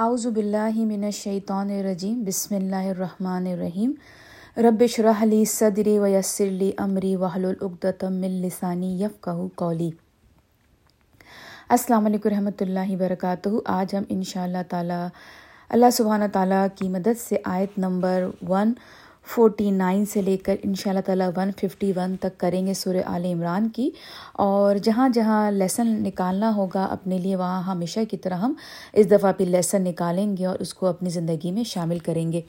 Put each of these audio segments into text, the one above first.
اعوذ باللہ من الشیطان الرجیم، بسم اللہ الرحمن الرحیم۔ رب شرح لی صدری ویسر لی امری وحل عقدۃ من لسانی یفقہ قولی۔ السلام علیکم رحمۃ اللہ وبرکاتہ۔ آج ہم انشاء اللہ تعالیٰ اللہ سبحانہ تعالیٰ کی مدد سے آیت نمبر ون فورٹی نائن سے لے کر ان شاء اللہ تعالیٰ ون ففٹی ون تک کریں گے سورہ عال عمران کی۔ اور جہاں جہاں لیسن نکالنا ہوگا اپنے لیے، وہاں ہمیشہ کی طرح ہم اس دفعہ بھی لیسن نکالیں گے اور اس کو اپنی زندگی میں شامل کریں گے۔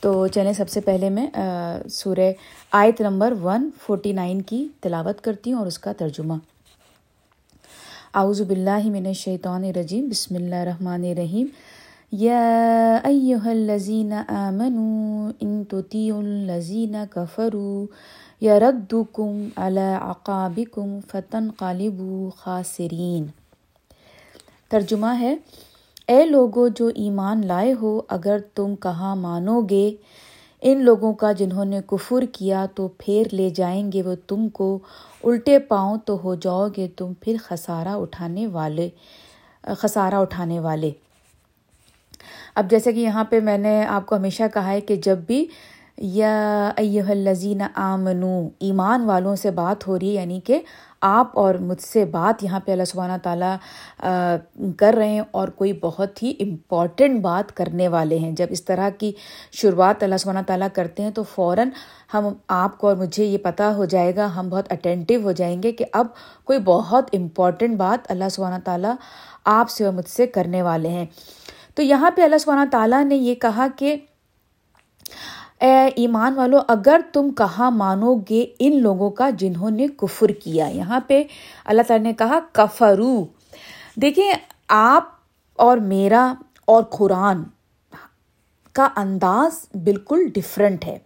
تو چلیں، سب سے پہلے میں سورہ آیت نمبر ون فورٹی نائن کی تلاوت کرتی ہوں اور اس کا ترجمہ۔ اعوذ باللہ من الشیطان الرجیم، بسم اللہ الرحمن الرحیم۔ یا ایہا الذین آمنوا ان تطیعوا الذین کفروا یردکم علی عقابکم فتنقلبوا خاسرین ترجمہ ہے، اے لوگوں جو ایمان لائے ہو، اگر تم کہاں مانو گے، ان لوگوں کا جنہوں نے کفر کیا تو پھر لے جائیں گے وہ تم کو، الٹے پاؤں تو ہو جاؤ گے تم پھر خسارہ اٹھانے والے، خسارہ اٹھانے والے۔ اب جیسے کہ یہاں پہ میں نے آپ کو ہمیشہ کہا ہے کہ جب بھی یا ایہ الزین آمنو، ایمان والوں سے بات ہو رہی ہے یعنی کہ آپ اور مجھ سے بات یہاں پہ اللہ سبحانہ تعالیٰ کر رہے ہیں اور کوئی بہت ہی امپورٹنٹ بات کرنے والے ہیں۔ جب اس طرح کی شروعات اللہ سبحانہ تعالیٰ کرتے ہیں تو فوراً ہم آپ کو اور مجھے یہ پتہ ہو جائے گا، ہم بہت اٹینٹیو ہو جائیں گے کہ اب کوئی بہت امپورٹنٹ بات اللہ سبحانہ تعالیٰ آپ سے اور مجھ سے کرنے والے ہیں۔ تو یہاں پہ اللہ سبحانہ تعالیٰ نے یہ کہا کہ اے ایمان والو، اگر تم کہاں مانو گے ان لوگوں کا جنہوں نے کفر کیا؟ یہاں پہ اللہ تعالیٰ نے کہا، کفرو۔ دیکھیں، آپ اور میرا اور قرآن کا انداز بالکل ڈفرینٹ ہے۔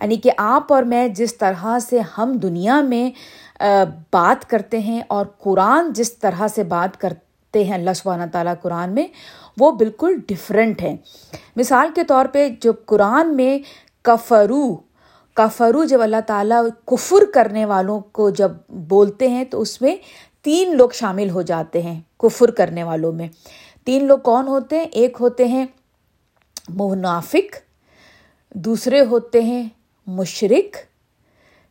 یعنی کہ آپ اور میں جس طرح سے ہم دنیا میں بات کرتے ہیں اور قرآن جس طرح سے بات کرتے ہیں، اللہ سبحانہ تعالیٰ قرآن میں وہ بالکل ڈفرینٹ ہیں۔ مثال کے طور پہ جو قرآن میں کفرو کفرو جب اللہ تعالیٰ کفر کرنے والوں کو جب بولتے ہیں تو اس میں تین لوگ شامل ہو جاتے ہیں کفر کرنے والوں میں۔ تین لوگ کون ہوتے ہیں؟ ایک ہوتے ہیں منافق، دوسرے ہوتے ہیں مشرق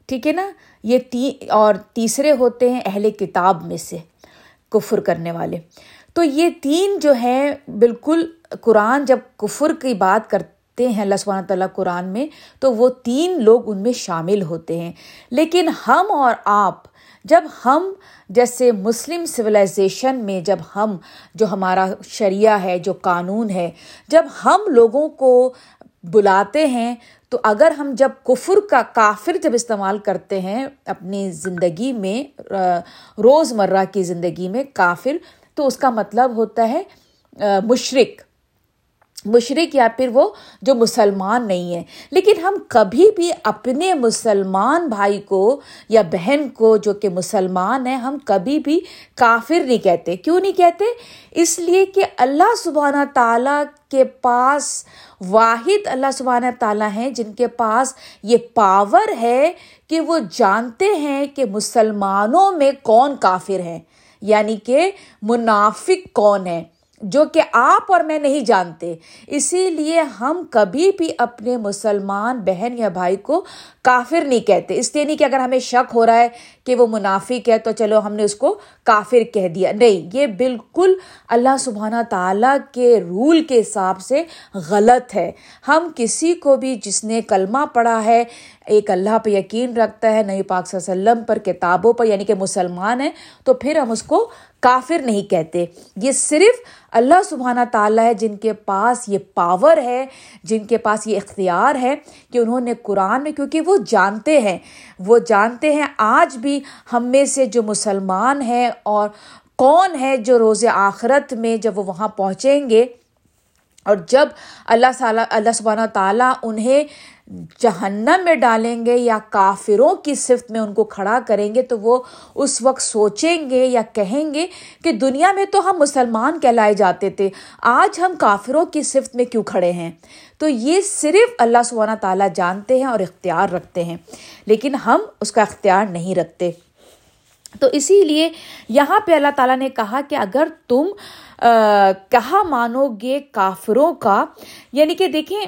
ٹھیک ہے نا؟ یہ تین اور تیسرے ہوتے ہیں اہل کتاب میں سے کفر کرنے والے۔ تو یہ تین جو ہیں بالکل قرآن، جب کفر کی بات کرتے ہیں اللہ سبحانہ تعالیٰ قرآن میں، تو وہ تین لوگ ان میں شامل ہوتے ہیں۔ لیکن ہم اور آپ، جب ہم جیسے مسلم سویلائزیشن میں، جب ہم، جو ہمارا شریعہ ہے، جو قانون ہے، جب ہم لوگوں کو بلاتے ہیں، تو اگر ہم جب کفر کا کافر جب استعمال کرتے ہیں اپنی زندگی میں روز مرہ کی زندگی میں کافر تو اس کا مطلب ہوتا ہے مشرق مشرق یا پھر وہ جو مسلمان نہیں ہے۔ لیکن ہم کبھی بھی اپنے مسلمان بھائی کو یا بہن کو جو کہ مسلمان ہیں ہم کبھی بھی کافر نہیں کہتے۔ کیوں نہیں کہتے؟ اس لیے کہ اللہ سبحانہ تعالیٰ کے پاس واحد اللہ سبحانہ تعالیٰ ہیں، جن کے پاس یہ پاور ہے کہ وہ جانتے ہیں کہ مسلمانوں میں کون کافر ہیں یعنی کہ منافق کون ہے جو کہ آپ اور میں نہیں جانتے۔ اسی لیے ہم کبھی بھی اپنے مسلمان بہن یا بھائی کو کافر نہیں کہتے۔ اس لیے نہیں کہ اگر ہمیں شک ہو رہا ہے کہ وہ منافق ہے تو چلو ہم نے اس کو کافر کہہ دیا۔ نہیں، یہ بالکل اللہ سبحانہ تعالیٰ کے رول کے حساب سے غلط ہے۔ ہم کسی کو بھی جس نے کلمہ پڑھا ہے، ایک اللہ پہ یقین رکھتا ہے نئی پاک صلی اللہ علیہ وسلم پر کتابوں پر یعنی کہ مسلمان ہیں، تو پھر ہم اس کو کافر نہیں کہتے۔ یہ صرف اللہ سبحانہ تعالیٰ ہے جن کے پاس یہ پاور ہے، جن کے پاس یہ اختیار ہے کہ انہوں نے قرآن میں، کیونکہ وہ جانتے ہیں، وہ جانتے ہیں آج بھی ہم میں سے جو مسلمان ہیں اور کون ہے جو روز آخرت میں جب وہ وہاں پہنچیں گے اور جب اللہ تعالیٰ اللہ سبحانہ تعالیٰ انہیں جہنم میں ڈالیں گے یا کافروں کی صفت میں ان کو کھڑا کریں گے تو وہ اس وقت سوچیں گے یا کہیں گے کہ دنیا میں تو ہم مسلمان کہلائے جاتے تھے، آج ہم کافروں کی صفت میں کیوں کھڑے ہیں؟ تو یہ صرف اللہ سبحانہ تعالیٰ جانتے ہیں اور اختیار رکھتے ہیں، لیکن ہم اس کا اختیار نہیں رکھتے۔ تو اسی لیے یہاں پہ اللہ تعالیٰ نے کہا کہ اگر تم کہا مانو گے کافروں کا یعنی کہ دیکھیں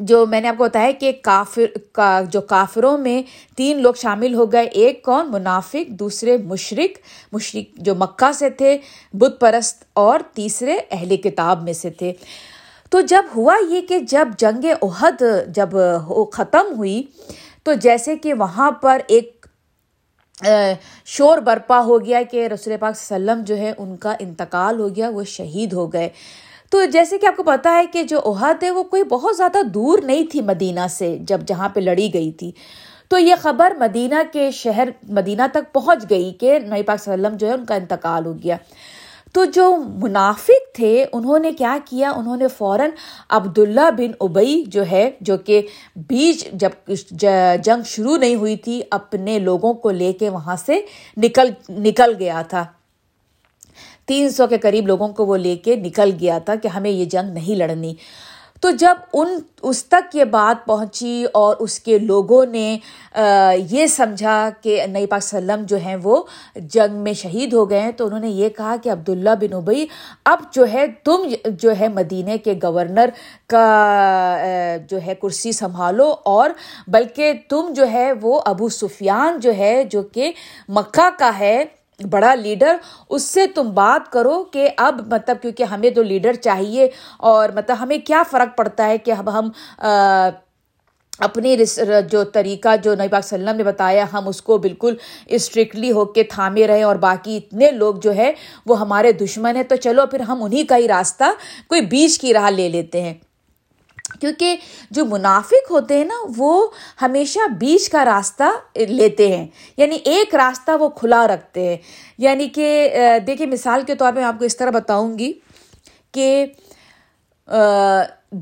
جو میں نے آپ کو بتایا کہ کافر کا جو کافروں میں تین لوگ شامل ہو گئے۔ ایک کون؟ منافق، دوسرے مشرق مشرق جو مکہ سے تھے، بت پرست اور تیسرے اہل کتاب میں سے تھے۔ تو جب ہوا یہ کہ جب جنگ عہد جب ختم ہوئی، تو جیسے کہ وہاں پر ایک شور برپا ہو گیا کہ رسول پاک وسلم جو ہے، ان کا انتقال ہو گیا، وہ شہید ہو گئے۔ تو جیسے کہ آپ کو پتا ہے کہ جو عہد ہے وہ کوئی بہت زیادہ دور نہیں تھی مدینہ سے جب جہاں پہ لڑی گئی تھی۔ تو یہ خبر مدینہ کے شہر مدینہ تک پہنچ گئی کہ نئی پاک صلی اللہ علیہ وسلم جو ہے ان کا انتقال ہو گیا۔ تو جو منافق تھے انہوں نے کیا کیا؟ انہوں نے فوراً عبداللہ بن ابئی جو ہے، جو کہ بیچ جب جنگ شروع نہیں ہوئی تھی، اپنے لوگوں کو لے کے وہاں سے نکل نکل گیا تھا۔ تین سو کے قریب لوگوں کو وہ لے کے نکل گیا تھا کہ ہمیں یہ جنگ نہیں لڑنی۔ تو جب ان، اس تک یہ بات پہنچی اور اس کے لوگوں نے یہ سمجھا کہ نئی پاک وسلم جو ہیں وہ جنگ میں شہید ہو گئے ہیں، تو انہوں نے یہ کہا کہ عبداللہ بن ابئی اب جو ہے تم جو ہے مدینہ کے گورنر کا جو ہے کرسی سنبھالو اور بلکہ تم جو ہے وہ ابو سفیان جو ہے جو کہ مکہ کا ہے بڑا لیڈر، اس سے تم بات کرو کہ اب مطلب کیونکہ ہمیں تو لیڈر چاہیے اور مطلب ہمیں کیا فرق پڑتا ہے کہ اب ہم اپنی جو طریقہ جو نبی پاک صلی اللہ علیہ وسلم نے بتایا، ہم اس کو بالکل اسٹرکٹلی ہو کے تھامے رہیں اور باقی اتنے لوگ جو ہے وہ ہمارے دشمن ہیں، تو چلو پھر ہم انہیں کا ہی راستہ کوئی بیچ کی راہ لے لیتے ہیں۔ کیونکہ جو منافق ہوتے ہیں نا، وہ ہمیشہ بیچ کا راستہ لیتے ہیں۔ یعنی ایک راستہ وہ کھلا رکھتے ہیں۔ یعنی کہ دیکھیے، مثال کے طور پہ میں آپ کو اس طرح بتاؤں گی کہ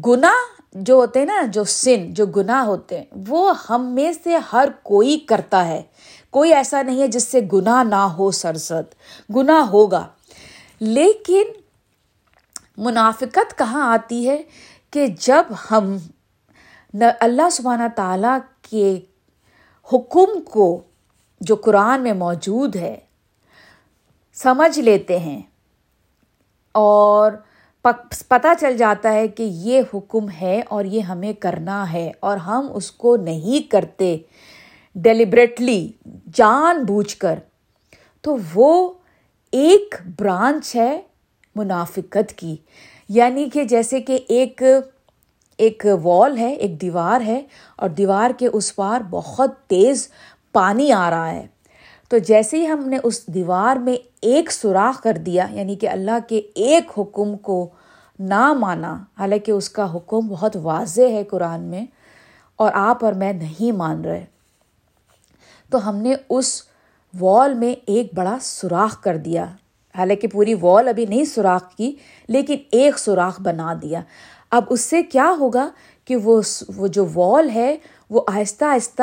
گناہ جو ہوتے ہیں نا، جو سن، جو گناہ ہوتے ہیں، وہ ہم میں سے ہر کوئی کرتا ہے۔ کوئی ایسا نہیں ہے جس سے گناہ نہ ہو سرسد۔ گناہ ہوگا۔ لیکن منافقت کہاں آتی ہے؟ کہ جب ہم اللہ سبحانہ تعالیٰ کے حکم کو جو قرآن میں موجود ہے، سمجھ لیتے ہیں اور پتہ چل جاتا ہے کہ یہ حکم ہے اور یہ ہمیں کرنا ہے اور ہم اس کو نہیں کرتے ڈیلیبریٹلی جان بوجھ کر، تو وہ ایک برانچ ہے منافقت کی۔ یعنی کہ جیسے کہ ایک ایک وال ہے، ایک دیوار ہے، اور دیوار کے اس پار بہت تیز پانی آ رہا ہے۔ تو جیسے ہی ہم نے اس دیوار میں ایک سوراخ کر دیا یعنی کہ اللہ کے ایک حکم کو نہ مانا، حالانکہ اس کا حکم بہت واضح ہے قرآن میں، اور آپ اور میں نہیں مان رہے۔ تو ہم نے اس وال میں ایک بڑا سوراخ کر دیا۔ حالانکہ پوری وال ابھی نہیں سوراخ کی، لیکن ایک سوراخ بنا دیا۔ اب اس سے کیا ہوگا کہ وہ وہ جو وال ہے، وہ آہستہ آہستہ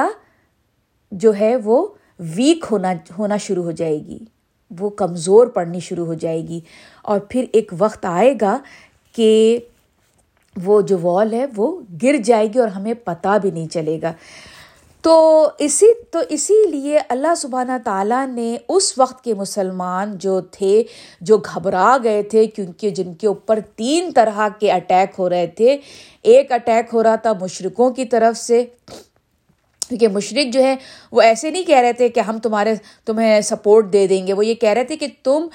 جو ہے وہ ویک ہونا ہونا شروع ہو جائے گی۔ وہ کمزور پڑنی شروع ہو جائے گی۔ اور پھر ایک وقت آئے گا کہ وہ جو وال ہے وہ گر جائے گی اور ہمیں پتہ بھی نہیں چلے گا۔ تو اسی تو اسی لیے اللہ سبحانہ تعالیٰ نے اس وقت کے مسلمان جو تھے، جو گھبرا گئے تھے، کیونکہ جن کے اوپر تین طرح کے اٹیک ہو رہے تھے۔ ایک اٹیک ہو رہا تھا مشرقوں کی طرف سے۔ کیونکہ مشرق جو ہے وہ ایسے نہیں کہہ رہے تھے کہ ہم تمہارے، تمہیں سپورٹ دے دیں گے۔ وہ یہ کہہ رہے تھے کہ تم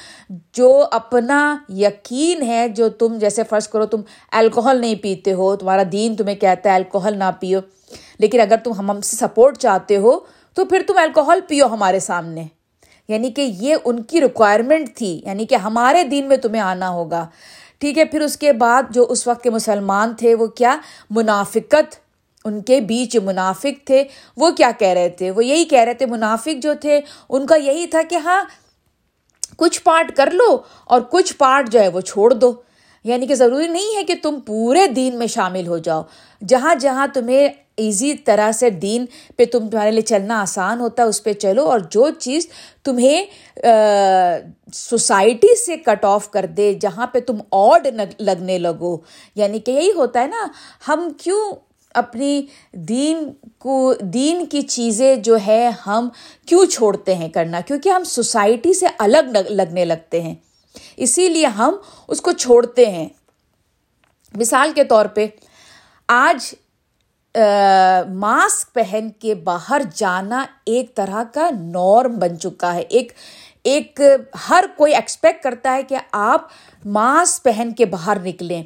جو اپنا یقین ہے، جو تم جیسے فرض کرو تم الکوہل نہیں پیتے ہو، تمہارا دین تمہیں کہتا ہے الکوہل نہ پیو۔ لیکن اگر تم ہم سے سپورٹ چاہتے ہو، تو پھر تم الکوہل پیو ہمارے سامنے۔ یعنی کہ یہ ان کی ریکوائرمنٹ تھی یعنی کہ ہمارے دین میں تمہیں آنا ہوگا۔ ٹھیک ہے، پھر اس کے بعد جو اس وقت کے مسلمان تھے، وہ کیا؟ منافقت۔ ان کے بیچ منافق تھے۔ وہ کیا کہہ رہے تھے؟ وہ یہی کہہ رہے تھے، منافق جو تھے، ان کا یہی تھا کہ ہاں کچھ پارٹ کر لو اور کچھ پارٹ جو ہے وہ چھوڑ دو۔ یعنی کہ ضروری نہیں ہے کہ تم پورے دین میں شامل ہو جاؤ۔ جہاں جہاں تمہیں ایزی طرح سے دین پہ تم تمہارے لیے چلنا آسان ہوتا ہے اس پہ چلو اور جو چیز تمہیں سوسائٹی سے کٹ آف کر دے جہاں پہ تم آڈ لگنے لگو یعنی کہ یہی ہوتا ہے نا ہم کیوں اپنی دین کو دین کی چیزیں جو ہے ہم کیوں چھوڑتے ہیں کرنا کیونکہ ہم سوسائٹی سے الگ لگنے لگتے ہیں اسی لیے ہم اس کو چھوڑتے ہیں مثال کے طور پہ آج ماسک پہن کے باہر جانا ایک طرح کا نارم بن چکا ہے۔ ایک ایک، ہر کوئی ایکسپیکٹ کرتا ہے کہ آپ ماسک پہن کے باہر نکلیں۔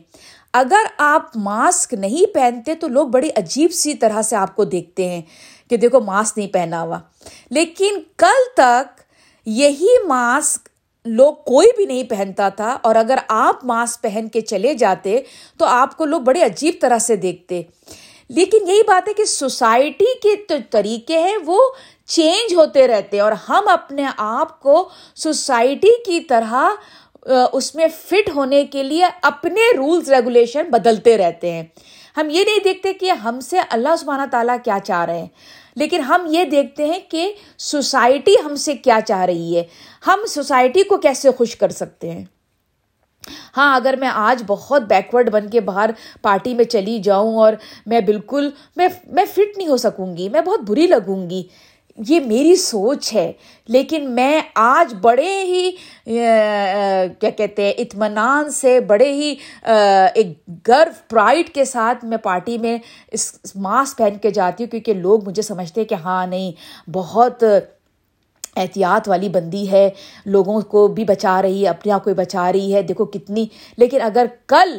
اگر آپ ماسک نہیں پہنتے تو لوگ بڑی عجیب سی طرح سے آپ کو دیکھتے ہیں کہ دیکھو ماسک نہیں پہنا ہوا۔ لیکن کل تک یہی ماسک لوگ کوئی بھی نہیں پہنتا تھا اور اگر آپ ماسک پہن کے چلے جاتے تو آپ کو لوگ بڑے عجیب طرح سے دیکھتے۔ لیکن یہی بات ہے کہ سوسائٹی کے طریقے ہیں، وہ چینج ہوتے رہتے ہیں اور ہم اپنے آپ کو سوسائٹی کی طرح اس میں فٹ ہونے کے لیے اپنے رولز، ریگولیشن بدلتے رہتے ہیں۔ ہم یہ نہیں دیکھتے کہ ہم سے اللہ سبحانہ تعالیٰ کیا چاہ رہے ہیں، لیکن ہم یہ دیکھتے ہیں کہ سوسائٹی ہم سے کیا چاہ رہی ہے۔ ہم سوسائٹی کو کیسے خوش کر سکتے ہیں؟ ہاں اگر میں آج بہت بیکورڈ بن کے باہر پارٹی میں چلی جاؤں اور میں بالکل، میں میں فٹ نہیں ہو سکوں گی، میں بہت بری لگوں گی۔ یہ میری سوچ ہے، لیکن میں آج بڑے ہی کیا کہتے ہیں، اطمینان سے، بڑے ہی ایک گرو پرائڈ کے ساتھ میں پارٹی میں اس ماسک پہن کے جاتی ہوں، کیونکہ لوگ مجھے سمجھتے ہیں کہ ہاں نہیں، بہت احتیاط والی بندی ہے، لوگوں کو بھی بچا رہی ہے، اپنے آپ کو بچا رہی ہے۔ دیکھو کتنی، لیکن اگر کل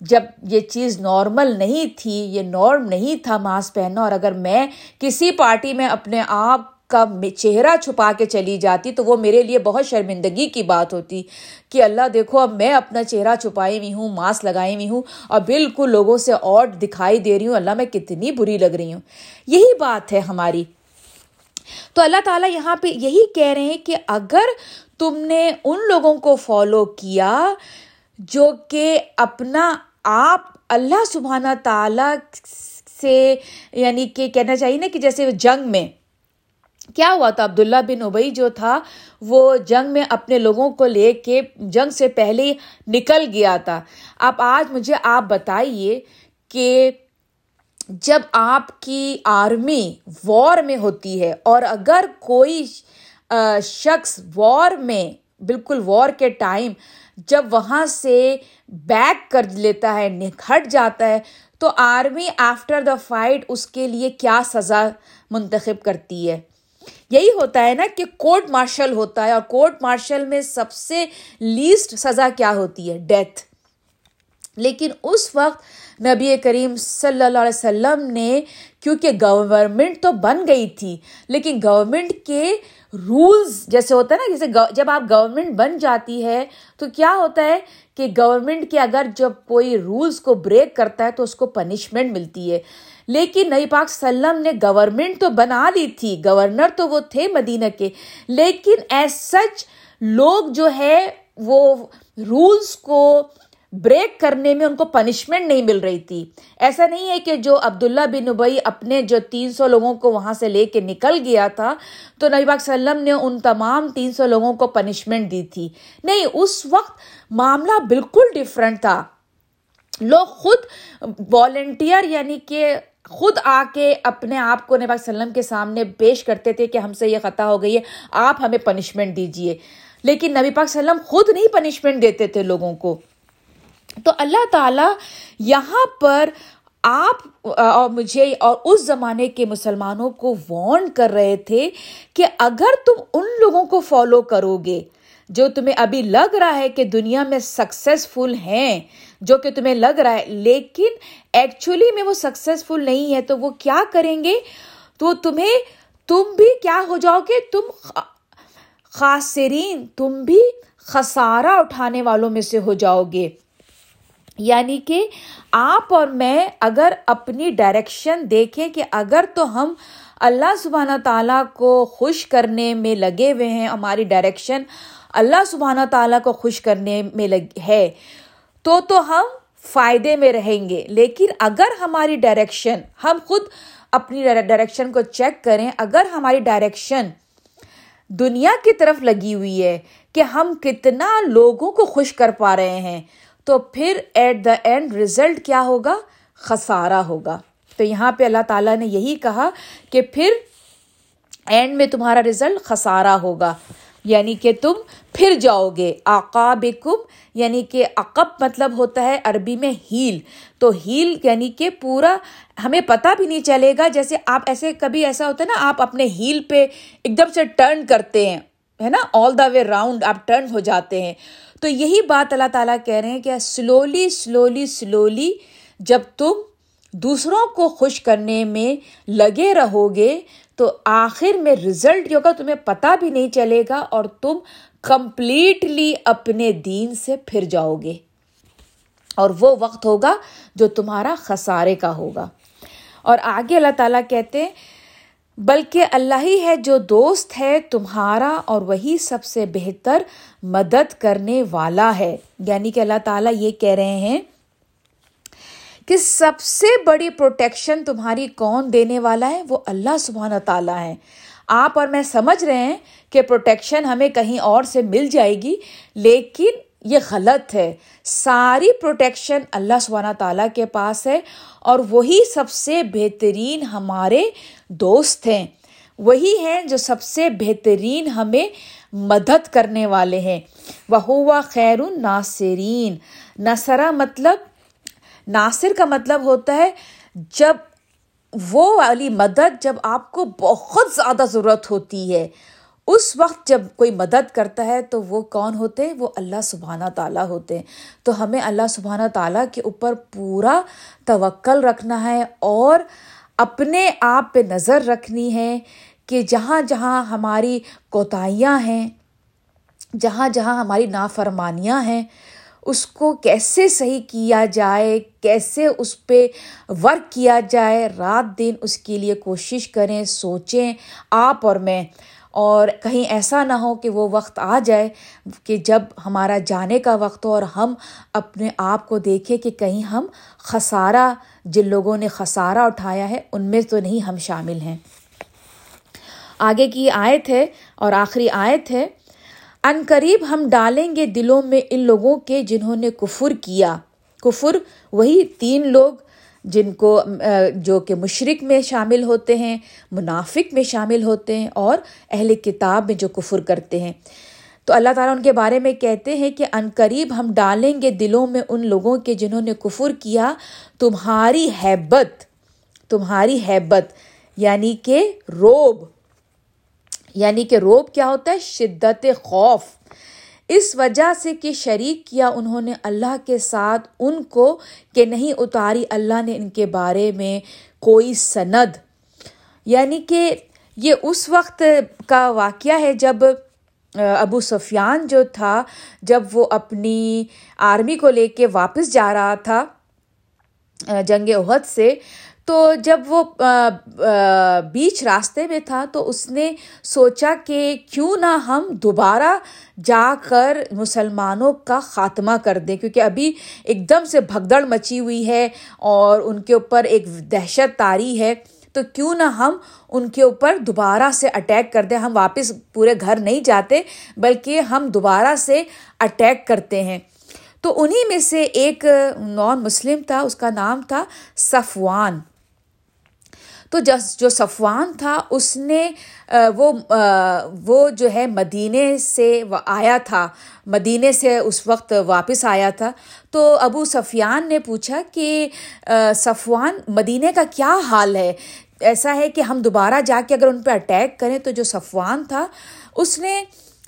جب یہ چیز نارمل نہیں تھی، یہ نارم نہیں تھا ماسک پہننا، اور اگر میں کسی پارٹی میں اپنے آپ کا چہرہ چھپا کے چلی جاتی، تو وہ میرے لیے بہت شرمندگی کی بات ہوتی کہ اللہ دیکھو، اب میں اپنا چہرہ چھپائی ہوئی ہوں ماسک لگائی ہوئی ہوں، اور بالکل لوگوں سے اور دکھائی دے رہی ہوں، اللہ میں کتنی بری لگ رہی ہوں۔ یہی بات ہے ہماری۔ تو اللہ تعالیٰ یہاں پہ یہی کہہ رہے ہیں کہ اگر تم نے ان لوگوں کو فالو کیا جو کہ اپنا آپ اللہ سبحانہ تعالیٰ سے یعنی کہ کہنا چاہیے نا کہ جیسے جنگ میں، کیا ہوا تھا؟ عبداللہ بن ابئی جو تھا، وہ جنگ میں اپنے لوگوں کو لے کے جنگ سے پہلے نکل گیا تھا۔ اب آج مجھے آپ بتائیے کہ جب آپ کی آرمی وار میں ہوتی ہے اور اگر کوئی شخص وار میں، بالکل وار کے ٹائم جب وہاں سے بیک کر لیتا ہے ہٹ جاتا ہے، تو آرمی آفٹر دا فائٹ اس کے لیے کیا سزا منتخب کرتی ہے؟ یہی ہوتا ہے نا کہ کورٹ مارشل ہوتا ہے اور کورٹ مارشل میں سب سے لیسٹ سزا کیا ہوتی ہے؟ ڈیتھ۔ لیکن اس وقت نبی کریم صلی اللہ علیہ وسلم نے، کیونکہ گورنمنٹ تو بن گئی تھی، لیکن گورنمنٹ کے رولز جیسے ہوتا ہے نا، جیسے جب آپ گورنمنٹ بن جاتی ہے، تو کیا ہوتا ہے کہ گورنمنٹ کے اگر جب کوئی رولز کو بریک کرتا ہے، تو اس کو پنشمنٹ ملتی ہے۔ لیکن نئی پاک سلم نے گورنمنٹ تو بنا لی تھی گورنر تو وہ تھے مدینہ کے۔ لیکن ایز سچ لوگ جو ہے، وہ رولز کو بریک کرنے میں ان کو پنشمنٹ نہیں مل رہی تھی۔ ایسا نہیں ہے کہ جو عبداللہ بن ابئی اپنے جو تین سو لوگوں کو وہاں سے لے کے نکل گیا تھا، تو نبی پاک وسلم نے ان تمام تین سو لوگوں کو پنشمنٹ دی تھی۔ نہیں، اس وقت معاملہ بالکل ڈفرینٹ تھا۔ لوگ خود والنٹیئر یعنی کہ خود آ کے اپنے آپ کو نبی وسلم کے سامنے پیش کرتے تھے کہ ہم سے یہ خطا ہو گئی ہے، آپ ہمیں پنشمنٹ دیجیے لیکن نبی پاک وسلم خود نہیں پنشمنٹ دیتے تھے لوگوں کو۔ تو اللہ تعالیٰ یہاں پر آپ، اور مجھے اور اس زمانے کے مسلمانوں کو وارن کر رہے تھے کہ اگر تم ان لوگوں کو فالو کرو گے جو تمہیں ابھی لگ رہا ہے کہ دنیا میں سکسیزفل ہیں، جو کہ تمہیں لگ رہا ہے، لیکن ایکچولی میں وہ سکسیزفل نہیں ہے، تو وہ کیا کریں گے؟ تو تمہیں، تم بھی کیا ہو جاؤ گے؟ تم خاصرین تم بھی خسارہ اٹھانے والوں میں سے ہو جاؤ گے۔ یعنی کہ آپ اور میں اگر اپنی ڈائریکشن دیکھیں کہ اگر تو ہم اللہ سبحانہ تعالیٰ کو خوش کرنے میں لگے ہوئے ہیں، ہماری ڈائریکشن اللہ سبحانہ تعالیٰ کو خوش کرنے میں لگ، ہے، تو تو ہم فائدے میں رہیں گے۔ لیکن اگر ہماری ڈائریکشن ہم خود اپنی ڈائریکشن کو چیک کریں، اگر ہماری ڈائریکشن دنیا کی طرف لگی ہوئی ہے کہ ہم کتنا لوگوں کو خوش کر پا رہے ہیں تو پھر ایٹ دا اینڈ ریزلٹ کیا ہوگا؟ خسارہ ہوگا۔ تو یہاں پہ اللہ تعالیٰ نے یہی کہا کہ پھر اینڈ میں تمہارا ریزلٹ خسارہ ہوگا۔ یعنی کہ تم پھر جاؤ گے۔ آقابکم یعنی کہ عقب مطلب ہوتا ہے عربی میں ہیل۔ تو ہیل یعنی کہ پورا ہمیں پتہ بھی نہیں چلے گا۔ جیسے آپ ایسے کبھی ایسا ہوتا ہے نا، آپ اپنے ہیل پہ ایک دم سے ٹرن کرتے ہیں، ہے نا؟ آل دا وے راؤنڈ آپ ٹرن ہو جاتے ہیں۔ تو یہی بات اللہ تعالیٰ کہہ رہے ہیں کہ سلولی سلولی سلولی جب تم دوسروں کو خوش کرنے میں لگے رہو گے تو آخر میں رزلٹ جو ہوگا تمہیں پتہ بھی نہیں چلے گا اور تم کمپلیٹلی اپنے دین سے پھر جاؤ گے اور وہ وقت ہوگا جو تمہارا خسارے کا ہوگا اور آگے اللہ تعالیٰ کہتے ہیں بلکہ اللہ ہی ہے جو دوست ہے، تمہارا اور وہی سب سے بہتر مدد کرنے والا ہے۔ یعنی کہ اللہ تعالیٰ یہ کہہ رہے ہیں کہ سب سے بڑی پروٹیکشن تمہاری کون دینے والا ہے؟ وہ اللہ سبحانہ تعالیٰ ہے آپ اور میں سمجھ رہے ہیں کہ پروٹیکشن ہمیں کہیں اور سے مل جائے گی، لیکن یہ غلط ہے۔ ساری پروٹیکشن اللہ سبحانہ تعالیٰ کے پاس ہے اور وہی سب سے بہترین ہمارے دوست ہیں۔ وہی ہیں جو سب سے بہترین ہمیں مدد کرنے والے ہیں۔ وہ ہوا خیر الناصرین نصرا مطلب ناصر کا مطلب ہوتا ہے جب وہ والی مدد جب آپ کو بہت زیادہ ضرورت ہوتی ہے۔ اس وقت جب کوئی مدد کرتا ہے تو وہ کون ہوتے ہیں؟ وہ اللہ سبحانہ تعالیٰ ہوتے ہیں۔ تو ہمیں اللہ سبحانہ تعالیٰ کے اوپر پورا توکل رکھنا ہے اور اپنے آپ پہ نظر رکھنی ہے کہ جہاں جہاں ہماری کوتاہیاں ہیں، جہاں جہاں ہماری نافرمانیاں ہیں، اس کو کیسے صحیح کیا جائے، کیسے اس پہ ورک کیا جائے۔ رات دن اس کے لیے کوشش کریں، سوچیں۔ آپ اور میں اور کہیں ایسا نہ ہو کہ وہ وقت آ جائے کہ جب ہمارا جانے کا وقت ہو اور ہم اپنے آپ کو دیکھیں کہ کہیں ہم خسارہ، جن لوگوں نے خسارہ اٹھایا ہے، ان میں تو نہیں ہم شامل ہیں۔ آگے کی آیت ہے اور آخری آیت ہے، ان قریب ہم ڈالیں گے دلوں میں ان لوگوں کے جنہوں نے کفر کیا۔ کفر، وہی تین لوگ جن کو جو کہ مشرق میں شامل ہوتے ہیں، منافق میں شامل ہوتے ہیں اور اہل کتاب میں جو کفر کرتے ہیں۔ تو اللہ تعالیٰ ان کے بارے میں کہتے ہیں کہ ان قریب ہم ڈالیں گے دلوں میں ان لوگوں کے جنہوں نے کفر کیا، تمہاری حیبت تمہاری حیبت یعنی کہ روب۔ یعنی کہ روب کیا ہوتا ہے؟ شدت خوف۔ اس وجہ سے کہ شریک کیا انہوں نے اللہ کے ساتھ، ان کو کہ نہیں اتاری اللہ نے ان کے بارے میں کوئی سند۔ یعنی کہ یہ اس وقت کا واقعہ ہے جب ابو سفیان جو تھا، جب وہ اپنی آرمی کو لے کے واپس جا رہا تھا جنگ عہد سے۔ تو جب وہ بیچ راستے میں تھا تو اس نے سوچا کہ کیوں نہ ہم دوبارہ جا کر مسلمانوں کا خاتمہ کر دیں، کیونکہ ابھی ایک دم سے بھگدڑ مچی ہوئی ہے اور ان کے اوپر ایک دہشت تاری ہے۔ تو کیوں نہ ہم ان کے اوپر دوبارہ سے اٹیک کر دیں۔ ہم واپس پورے گھر نہیں جاتے، بلکہ ہم دوبارہ سے اٹیک کرتے ہیں۔ تو انہیں میں سے ایک نان مسلم تھا، اس کا نام تھا صفوان۔ تو جس جو صفوان تھا، اس نے وہ وہ جو ہے مدینے سے آیا تھا۔ مدینے سے اس وقت واپس آیا تھا۔ تو ابو سفیان نے پوچھا کہ صفوان، مدینے کا کیا حال ہے؟ ایسا ہے کہ ہم دوبارہ جا کے اگر ان پہ اٹیک کریں تو جو صفوان تھا، اس نے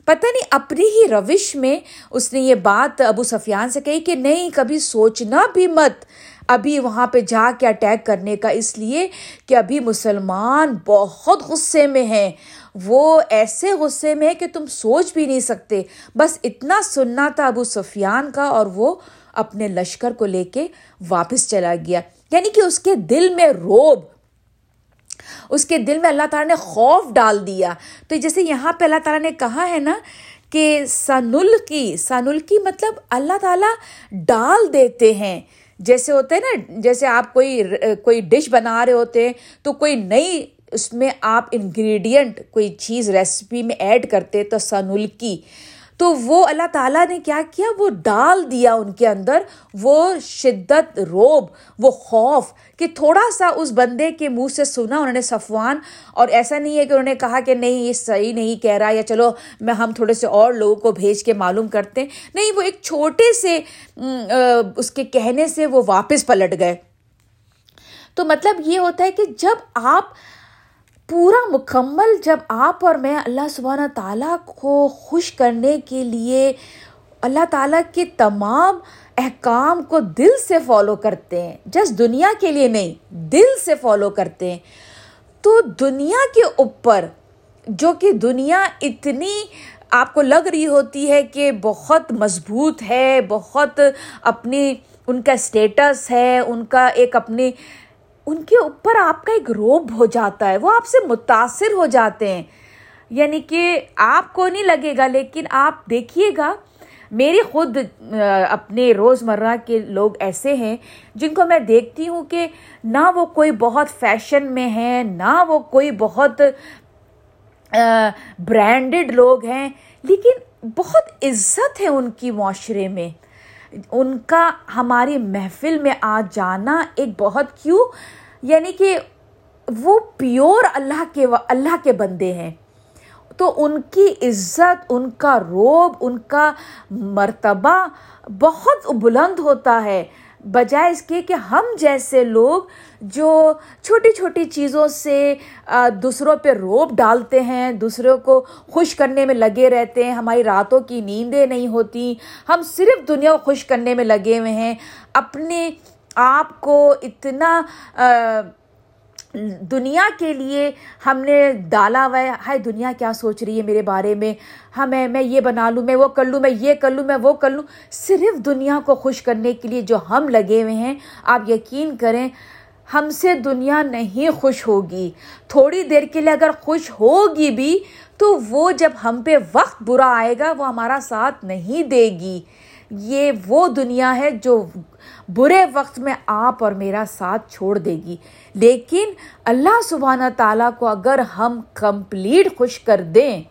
پتہ نہیں، اپنی ہی روش میں اس نے یہ بات ابو سفیان سے کہی کہ نہیں، کبھی سوچنا بھی مت۔ ابھی وہاں پہ جا کے اٹیک کرنے کا اس لیے کہ ابھی مسلمان بہت غصے میں ہیں۔ وہ ایسے غصے میں ہے کہ تم سوچ بھی نہیں سکتے۔ بس اتنا سننا تھا ابو سفیان کا اور وہ اپنے لشکر کو لے کے واپس چلا گیا۔ یعنی کہ اس کے دل میں روب، اس کے دل میں اللہ تعالیٰ نے خوف ڈال دیا۔ تو جیسے یہاں پہ اللہ تعالیٰ نے کہا ہے نا کہ سن کی سن کی مطلب اللہ تعالیٰ ڈال دیتے ہیں۔ جیسے ہوتے ہیں نا، جیسے آپ کوئی کوئی ڈش بنا رہے ہوتے ہیں، تو کوئی نئی اس میں آپ انگریڈینٹ کوئی چیز ریسیپی میں ایڈ کرتے تو سنلکی تو وہ اللہ تعالیٰ نے کیا کیا؟ وہ ڈال دیا ان کے اندر وہ شدت، روب، وہ خوف کہ تھوڑا سا اس بندے کے منہ سے سنا انہوں نے صفوان، اور ایسا نہیں ہے کہ انہوں نے کہا کہ نہیں، یہ صحیح نہیں کہہ رہا یا چلو میں ہم تھوڑے سے اور لوگوں کو بھیج کے معلوم کرتے ہیں۔ نہیں، وہ ایک چھوٹے سے اس کے کہنے سے وہ واپس پلٹ گئے۔ تو مطلب یہ ہوتا ہے کہ جب آپ پورا مکمل جب آپ اور میں اللہ سبحانہ تعالیٰ کو خوش کرنے کے لیے اللہ تعالیٰ کے تمام احکام کو دل سے فالو کرتے ہیں جس دنیا کے لیے نہیں، دل سے فالو کرتے ہیں۔ تو دنیا کے اوپر، جو کہ دنیا اتنی آپ کو لگ رہی ہوتی ہے کہ بہت مضبوط ہے، بہت اپنی، ان کا اسٹیٹس ہے، ان کا ایک اپنی ان کے اوپر آپ کا ایک روب ہو جاتا ہے، وہ آپ سے متاثر ہو جاتے ہیں۔ یعنی کہ آپ کو نہیں لگے گا، لیکن آپ دیکھیے گا، میری خود اپنے روز مرہ کے لوگ ایسے ہیں جن کو میں دیکھتی ہوں کہ نہ وہ کوئی بہت فیشن میں ہیں، نہ وہ کوئی بہت برانڈڈ لوگ ہیں، لیکن بہت عزت ہے ان کی معاشرے میں۔ ان کا ہماری محفل میں آ جانا ایک بہت کیوں؟ یعنی کہ وہ پیور اللہ کے اللہ کے بندے ہیں۔ تو ان کی عزت، ان کا روب، ان کا مرتبہ بہت بلند ہوتا ہے۔ بجائے اس کے کہ ہم جیسے لوگ جو چھوٹی چھوٹی چیزوں سے دوسروں پہ روپ ڈالتے ہیں، دوسروں کو خوش کرنے میں لگے رہتے ہیں، ہماری راتوں کی نیندیں نہیں ہوتی، ہم صرف دنیا کو خوش کرنے میں لگے ہوئے ہیں، اپنے آپ کو اتنا دنیا کے لیے ہم نے ڈالا ہوا ہے، ہائے دنیا کیا سوچ رہی ہے میرے بارے میں؟ ہمیں میں یہ بنا لوں، میں وہ کر لوں، میں یہ کر لوں، میں وہ کر لوں۔ صرف دنیا کو خوش کرنے کے لیے جو ہم لگے ہوئے ہیں، آپ یقین کریں، ہم سے دنیا نہیں خوش ہوگی۔ تھوڑی دیر کے لیے اگر خوش ہوگی بھی، تو وہ جب ہم پہ وقت برا آئے گا، وہ ہمارا ساتھ نہیں دے گی۔ یہ وہ دنیا ہے جو برے وقت میں آپ اور میرا ساتھ چھوڑ دے گی۔ لیکن اللہ سبحانہ تعالیٰ کو اگر ہم کمپلیٹ خوش کر دیں،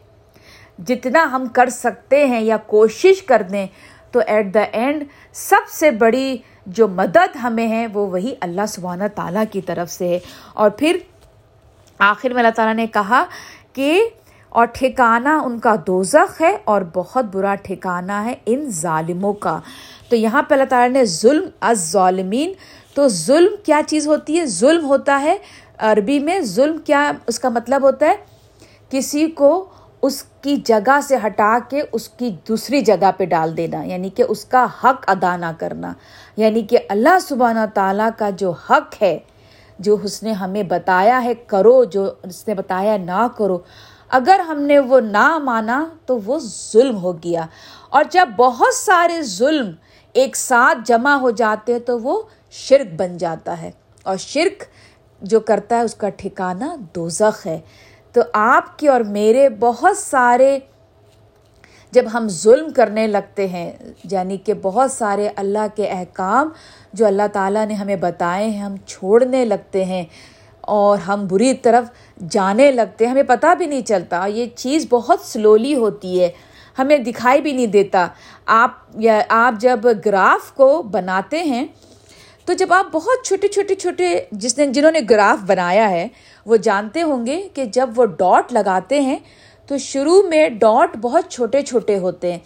جتنا ہم کر سکتے ہیں یا کوشش کر دیں، تو ایٹ دا اینڈ سب سے بڑی جو مدد ہمیں ہے، وہ وہی اللہ سبحانہ تعالیٰ کی طرف سے ہے۔ اور پھر آخر میں اللہ تعالیٰ نے کہا کہ اور ٹھکانہ ان کا دوزخ ہے اور بہت برا ٹھکانہ ہے ان ظالموں کا۔ تو یہاں پہ اللہ تعالیٰ نے ظلم از ظالمین تو ظلم کیا چیز ہوتی ہے؟ ظلم ہوتا ہے، عربی میں ظلم کیا اس کا مطلب ہوتا ہے؟ کسی کو اس کی جگہ سے ہٹا کے اس کی دوسری جگہ پہ ڈال دینا یعنی کہ اس کا حق ادا نہ کرنا۔ یعنی کہ اللہ سبحانہ تعالیٰ کا جو حق ہے، جو اس نے ہمیں بتایا ہے، کرو جو اس نے بتایا نہ کرو۔ اگر ہم نے وہ نہ مانا تو وہ ظلم ہو گیا۔ اور جب بہت سارے ظلم ایک ساتھ جمع ہو جاتے ہیں تو وہ شرک بن جاتا ہے۔ اور شرک جو کرتا ہے اس کا ٹھکانہ دوزخ ہے۔ تو آپ کے اور میرے بہت سارے جب ہم ظلم کرنے لگتے ہیں یعنی کہ بہت سارے اللہ کے احکام جو اللہ تعالیٰ نے ہمیں بتائے ہیں، ہم چھوڑنے لگتے ہیں اور ہم بری طرف جانے لگتے ہیں، ہمیں پتہ بھی نہیں چلتا۔ یہ چیز بہت سلولی ہوتی ہے، ہمیں دکھائی بھی نہیں دیتا۔ آپ یا آپ جب گراف کو بناتے ہیں، تو جب آپ بہت چھوٹے چھوٹے چھوٹے جس نے جنہوں نے گراف بنایا ہے، وہ جانتے ہوں گے کہ جب وہ ڈاٹ لگاتے ہیں، تو شروع میں ڈاٹ بہت چھوٹے چھوٹے ہوتے ہیں۔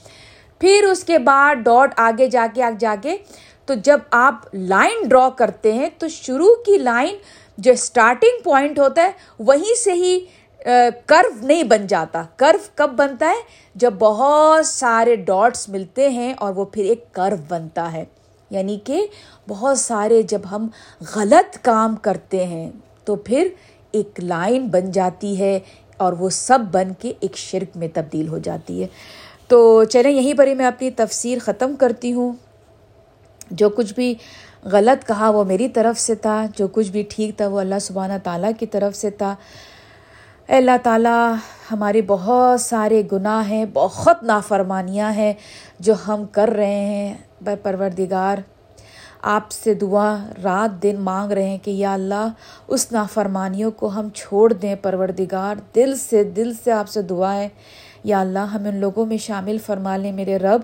پھر اس کے بعد ڈاٹ آگے جا کے، آگے جا کے، تو جب آپ لائن ڈرا کرتے ہیں، تو شروع کی لائن جو اسٹارٹنگ پوائنٹ ہوتا ہے، وہیں سے ہی کرو نہیں بن جاتا۔ کرو کب بنتا ہے؟ جب بہت سارے ڈاٹس ملتے ہیں اور وہ پھر ایک کرو بنتا ہے۔ یعنی کہ بہت سارے جب ہم غلط کام کرتے ہیں، تو پھر ایک لائن بن جاتی ہے اور وہ سب بن کے ایک شرک میں تبدیل ہو جاتی ہے۔ تو چلیں، یہیں پر ہی میں اپنی تفسیر ختم کرتی ہوں۔ جو کچھ بھی غلط کہا، وہ میری طرف سے تھا، جو کچھ بھی ٹھیک تھا، وہ اللہ سبحانہ تعالیٰ کی طرف سے تھا۔ اے اللہ تعالیٰ، ہمارے بہت سارے گناہ ہیں، بہت نافرمانیاں ہیں جو ہم کر رہے ہیں۔ بے پروردگار، آپ سے دعا رات دن مانگ رہے ہیں کہ یا اللہ، اس نافرمانیوں کو ہم چھوڑ دیں۔ پروردگار، دل سے دل سے آپ سے دعا ہے۔ یا اللہ، ہم ان لوگوں میں شامل فرما لیں۔ میرے رب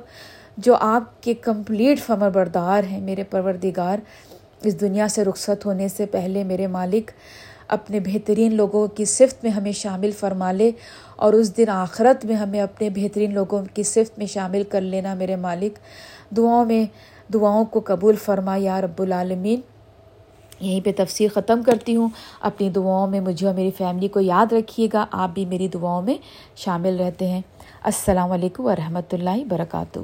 جو آپ کے کمپلیٹ فمر بردار ہیں میرے پروردگار، اس دنیا سے رخصت ہونے سے پہلے میرے مالک اپنے بہترین لوگوں کی صفت میں ہمیں شامل فرما لے اور اس دن آخرت میں ہمیں اپنے بہترین لوگوں کی صفت میں شامل کر لینا میرے مالک۔ دعاؤں میں، دعاؤں کو قبول فرما یا رب العالمین۔ یہیں پہ تفسیر ختم کرتی ہوں۔ اپنی دعاؤں میں مجھے اور میری فیملی کو یاد رکھیے گا۔ آپ بھی میری دعاؤں میں شامل رہتے ہیں۔ السلام علیکم ورحمۃ اللہ وبرکاتہ۔